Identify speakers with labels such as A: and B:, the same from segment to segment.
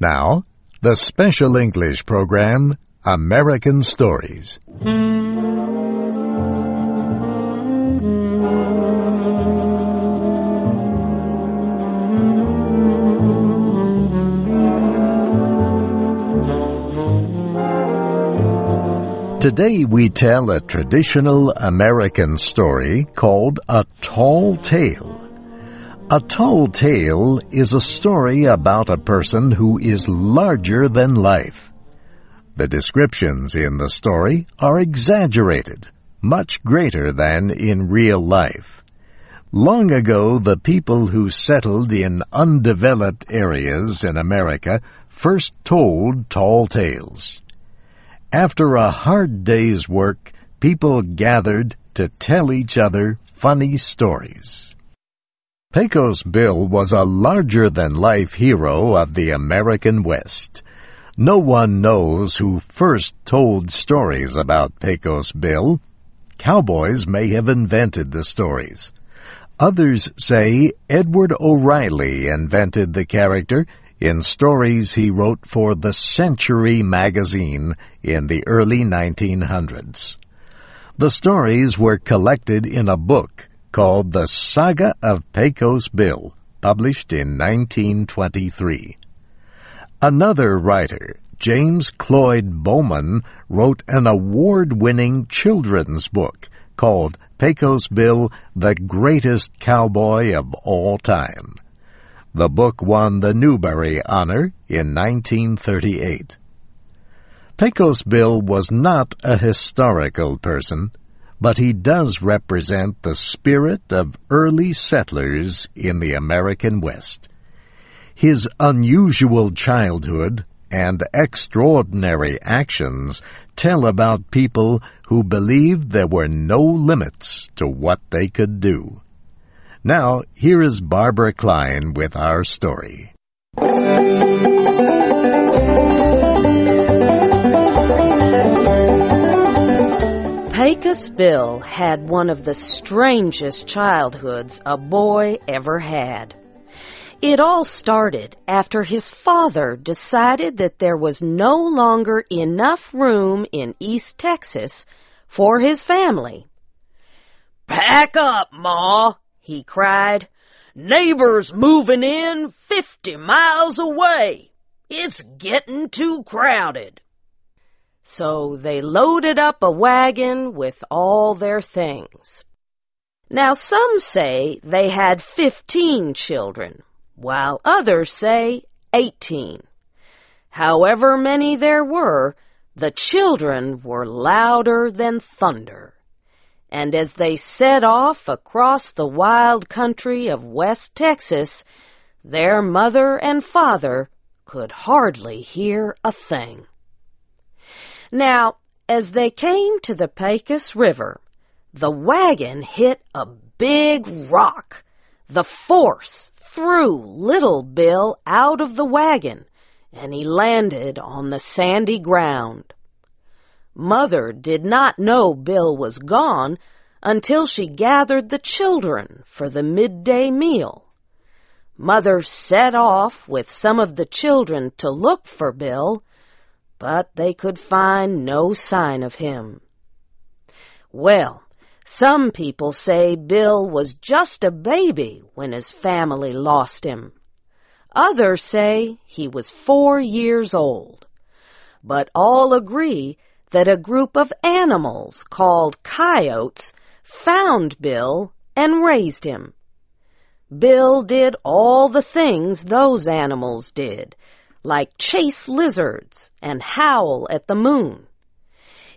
A: Now, the special English program, American Stories. Today we tell a traditional American story called A Tall Tale. A tall tale is a story about a person who is larger than life. The descriptions in the story are exaggerated, much greater than in real life. Long ago, the people who settled in undeveloped areas in America first told tall tales. After a hard day's work, people gathered to tell each other funny stories. Pecos Bill was a larger-than-life hero of the American West. No one knows who first told stories about Pecos Bill. Cowboys may have invented the stories. Others say Edward O'Reilly invented the character in stories he wrote for the Century magazine in the early 1900s. The stories were collected in a book called The Saga of Pecos Bill, published in 1923. Another writer, James Cloyd Bowman, wrote an award-winning children's book called Pecos Bill, the Greatest Cowboy of All Time. The book won the Newbery Honor in 1938. Pecos Bill was not a historical person, but he does represent the spirit of early settlers in the American West. His unusual childhood and extraordinary actions tell about people who believed there were no limits to what they could do. Now, here is Barbara Klein with our story.
B: Pecos Bill had one of the strangest childhoods a boy ever had. It all started after his father decided that there was no longer enough room in East Texas for his family.
C: Pack up, Ma, he cried. Neighbors moving in fifty miles away. It's getting too crowded.
B: So they loaded up a wagon with all their things. Now some say they had fifteen children, while others say eighteen. However many there were, the children were louder than thunder and as they set off across the wild country of West Texas, their mother and father could hardly hear a thing. Now, as they came to the Pecos River, the wagon hit a big rock. The force threw Little Bill out of the wagon, and he landed on the sandy ground. Mother did not know Bill was gone until she gathered the children for the midday meal. Mother set off with some of the children to look for Bill, but they could find no sign of him. Well, some people say Bill was just a baby when his family lost him. Others say he was four years old. But all agree that a group of animals called coyotes found Bill and raised him. Bill did all the things those animals did, like chase lizards and howl at the moon.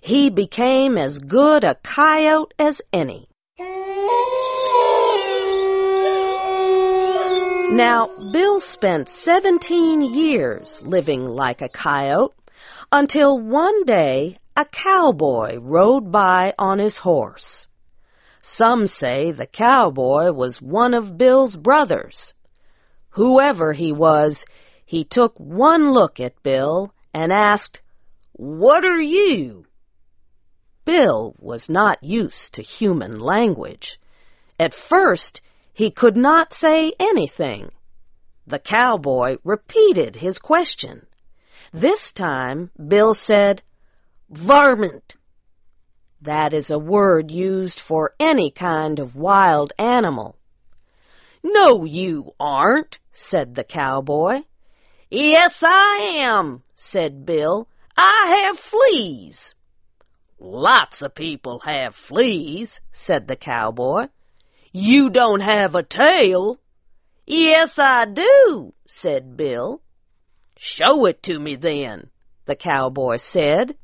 B: He became as good a coyote as any. Now, Bill spent 17 years living like a coyote until one day a cowboy rode by on his horse. Some say the cowboy was one of Bill's brothers. Whoever he was, he took one look at Bill and asked, What are you? Bill was not used to human language. At first, he could not say anything. The cowboy repeated his question. This time, Bill said, Varmint. That is a word used for any kind of wild animal.
C: No, you aren't, said the cowboy.
B: Yes, I am, said Bill. I have fleas.
C: Lots of people have fleas, said the cowboy. You don't have a tail.
B: Yes, I do, said Bill.
C: Show it to me then, the cowboy said.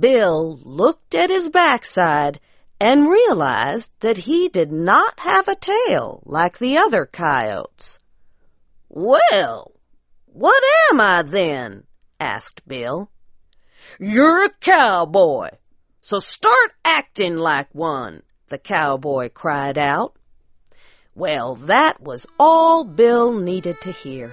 B: Bill looked at his backside and realized that he did not have a tail like the other coyotes.
C: Well, what am I then? asked Bill.
B: You're a cowboy, so start acting like one, the cowboy cried out. Well, that was all Bill needed to hear.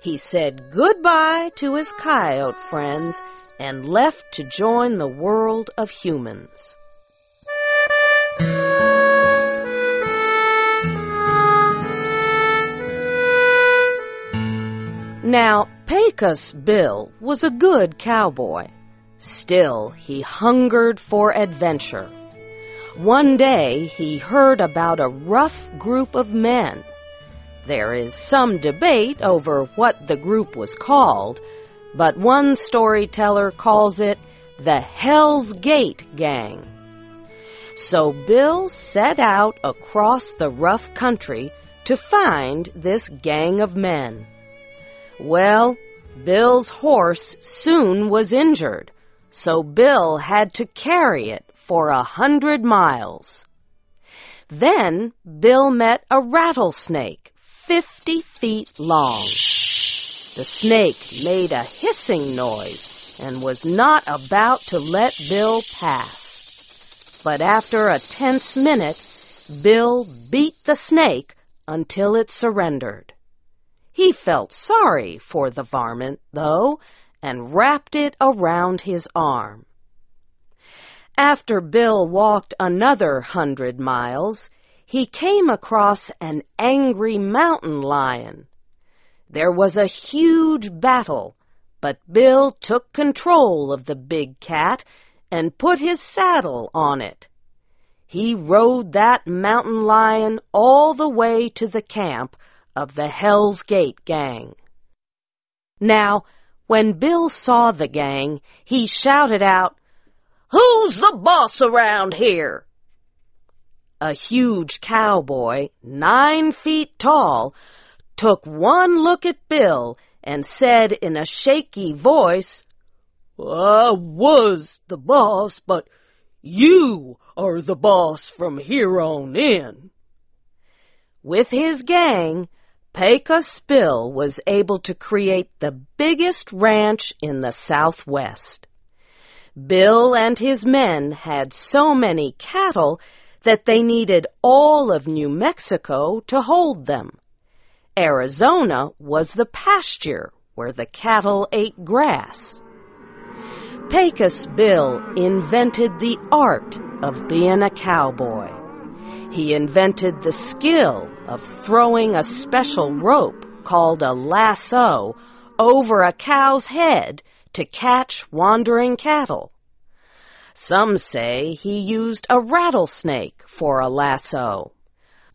B: He said goodbye to his coyote friends and left to join the world of humans. Now, Pecos Bill was a good cowboy. Still, he hungered for adventure. One day, he heard about a rough group of men. There is some debate over what the group was called, but one storyteller calls it the Hell's Gate Gang. So Bill set out across the rough country to find this gang of men. Well, Bill's horse soon was injured, so Bill had to carry it for a hundred miles. Then Bill met a rattlesnake fifty feet long. The snake made a hissing noise and was not about to let Bill pass. But after a tense minute, Bill beat the snake until it surrendered. He felt sorry for the varmint, though, and wrapped it around his arm. After Bill walked another hundred miles, he came across an angry mountain lion. There was a huge battle, but Bill took control of the big cat and put his saddle on it. He rode that mountain lion all the way to the camp of the Hell's Gate gang. Now, when Bill saw the gang, he shouted out, Who's the boss around here? A huge cowboy, nine feet tall, took one look at Bill and said in a shaky voice,
C: I was the boss, but you are the boss from here on in.
B: With his gang, Pecos Bill was able to create the biggest ranch in the Southwest. Bill and his men had so many cattle that they needed all of New Mexico to hold them. Arizona was the pasture where the cattle ate grass. Pecos Bill invented the art of being a cowboy. He invented the skill of throwing a special rope called a lasso over a cow's head to catch wandering cattle. Some say he used a rattlesnake for a lasso.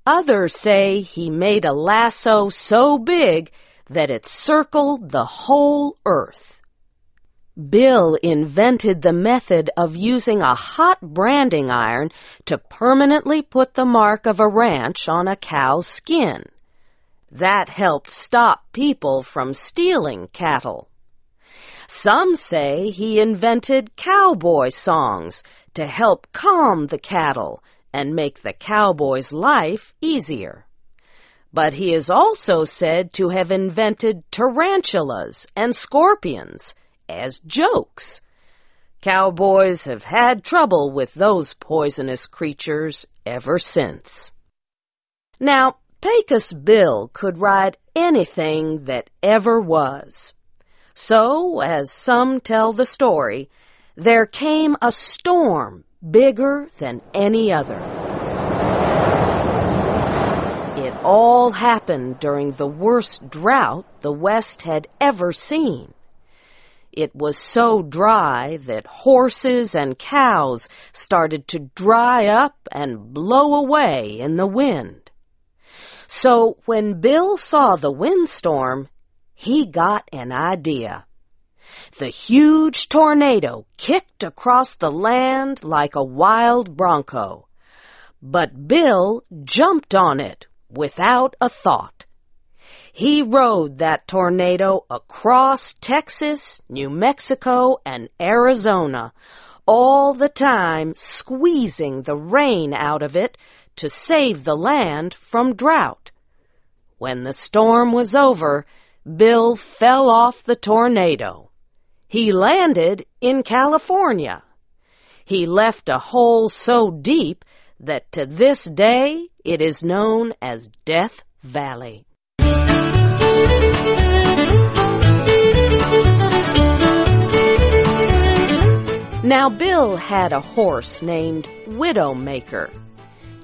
B: Others say he made a lasso so big that it circled the whole earth. Bill invented the method of using a hot branding iron to permanently put the mark of a ranch on a cow's skin. That helped stop people from stealing cattle. Some say he invented cowboy songs to help calm the cattle and make the cowboy's life easier. But he is also said to have invented tarantulas and scorpions as jokes. Cowboys have had trouble with those poisonous creatures ever since. Now, Pecos Bill could ride anything that ever was. So, as some tell the story, there came a storm bigger than any other. It all happened during the worst drought the West had ever seen. It was so dry that horses and cows started to dry up and blow away in the wind. So when Bill saw the windstorm, he got an idea. The huge tornado kicked across the land like a wild bronco. But Bill jumped on it without a thought. He rode that tornado across Texas, New Mexico, and Arizona, all the time squeezing the rain out of it to save the land from drought. When the storm was over, Bill fell off the tornado. He landed in California. He left a hole so deep that to this day it is known as Death Valley. Now Bill had a horse named Widowmaker.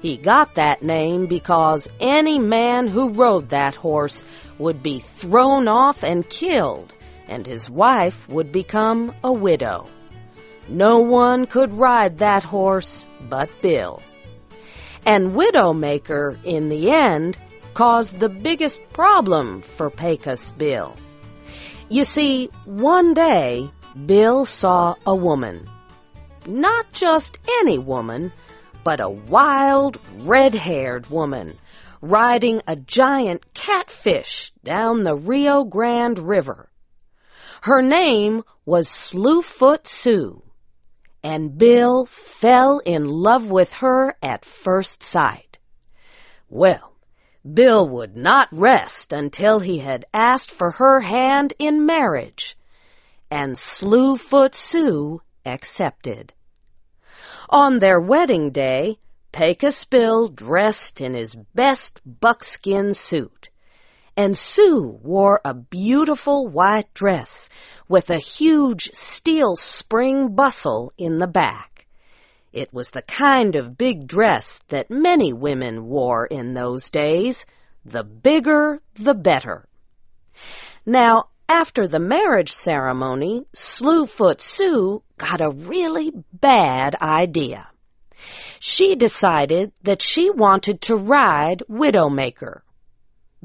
B: He got that name because any man who rode that horse would be thrown off and killed and his wife would become a widow. No one could ride that horse but Bill. And Widowmaker, in the end, caused the biggest problem for Pecos Bill. You see, one day, Bill saw a woman. Not just any woman, but a wild, red-haired woman riding a giant catfish down the Rio Grande River. Her name was Slewfoot Sue, and Bill fell in love with her at first sight. Well, Bill would not rest until he had asked for her hand in marriage, and Slewfoot Sue accepted. On their wedding day, Pecos Bill dressed in his best buckskin suit and Sue wore a beautiful white dress with a huge steel spring bustle in the back. It was the kind of big dress that many women wore in those days. The bigger, the better. Now, after the marriage ceremony, Slewfoot Sue got a really bad idea. She decided that she wanted to ride Widowmaker.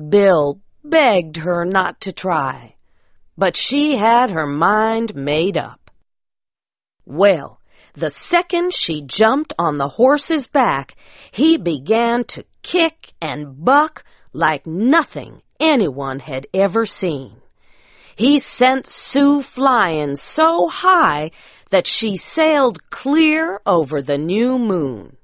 B: Bill begged her not to try, but she had her mind made up. Well, the second she jumped on the horse's back, he began to kick and buck like nothing anyone had ever seen. He sent Sue flying so high that she sailed clear over the new moon.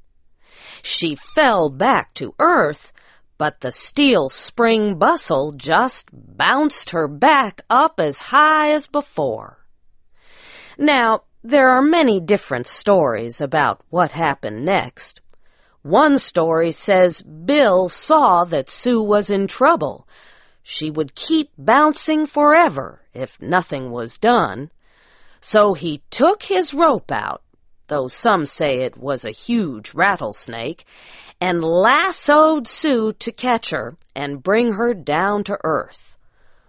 B: She fell back to earth, but the steel spring bustle just bounced her back up as high as before. Now, there are many different stories about what happened next. One story says Bill saw that Sue was in trouble. She would keep bouncing forever if nothing was done. So he took his rope out though some say it was a huge rattlesnake, and lassoed Sue to catch her and bring her down to earth.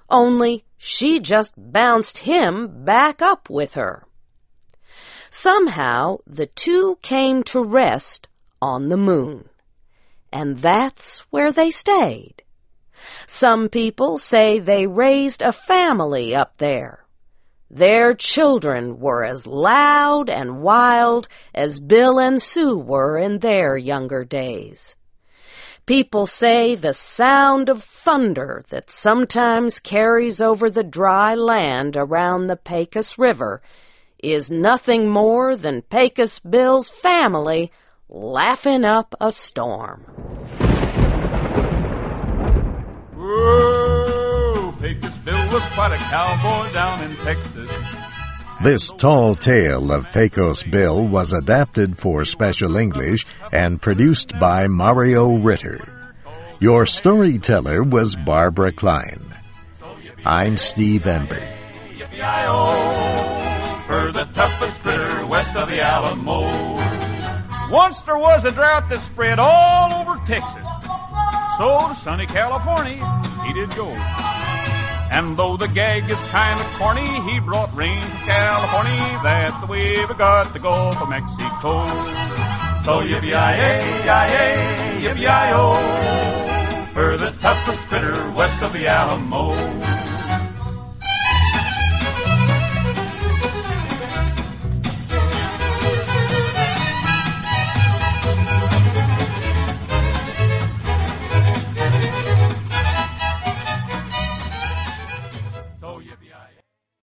B: Only she just bounced him back up with her. Somehow the two came to rest on the moon, and that's where they stayed. Some people say they raised a family up there. Their children were as loud and wild as Bill and Sue were in their younger days. People say the sound of thunder that sometimes carries over the dry land around the Pecos River is nothing more than Pecos Bill's family laughing up a storm.
D: Pecos Bill was quite a cowboy down in Texas.
A: This tall tale of Pecos Bill was adapted for Special English and produced by Mario Ritter. Your storyteller was Barbara Klein. I'm Steve Ember.
D: For the toughest critter west of the Alamo. Once there was a drought that spread all over Texas. So to sunny California he did go. And though the gag is kind of corny, he brought rain from California. That's the way we got to Gulf of Mexico. So yippee-yi-yi-yi-yi, yippee-yi-o, for the toughest critter west of the Alamo.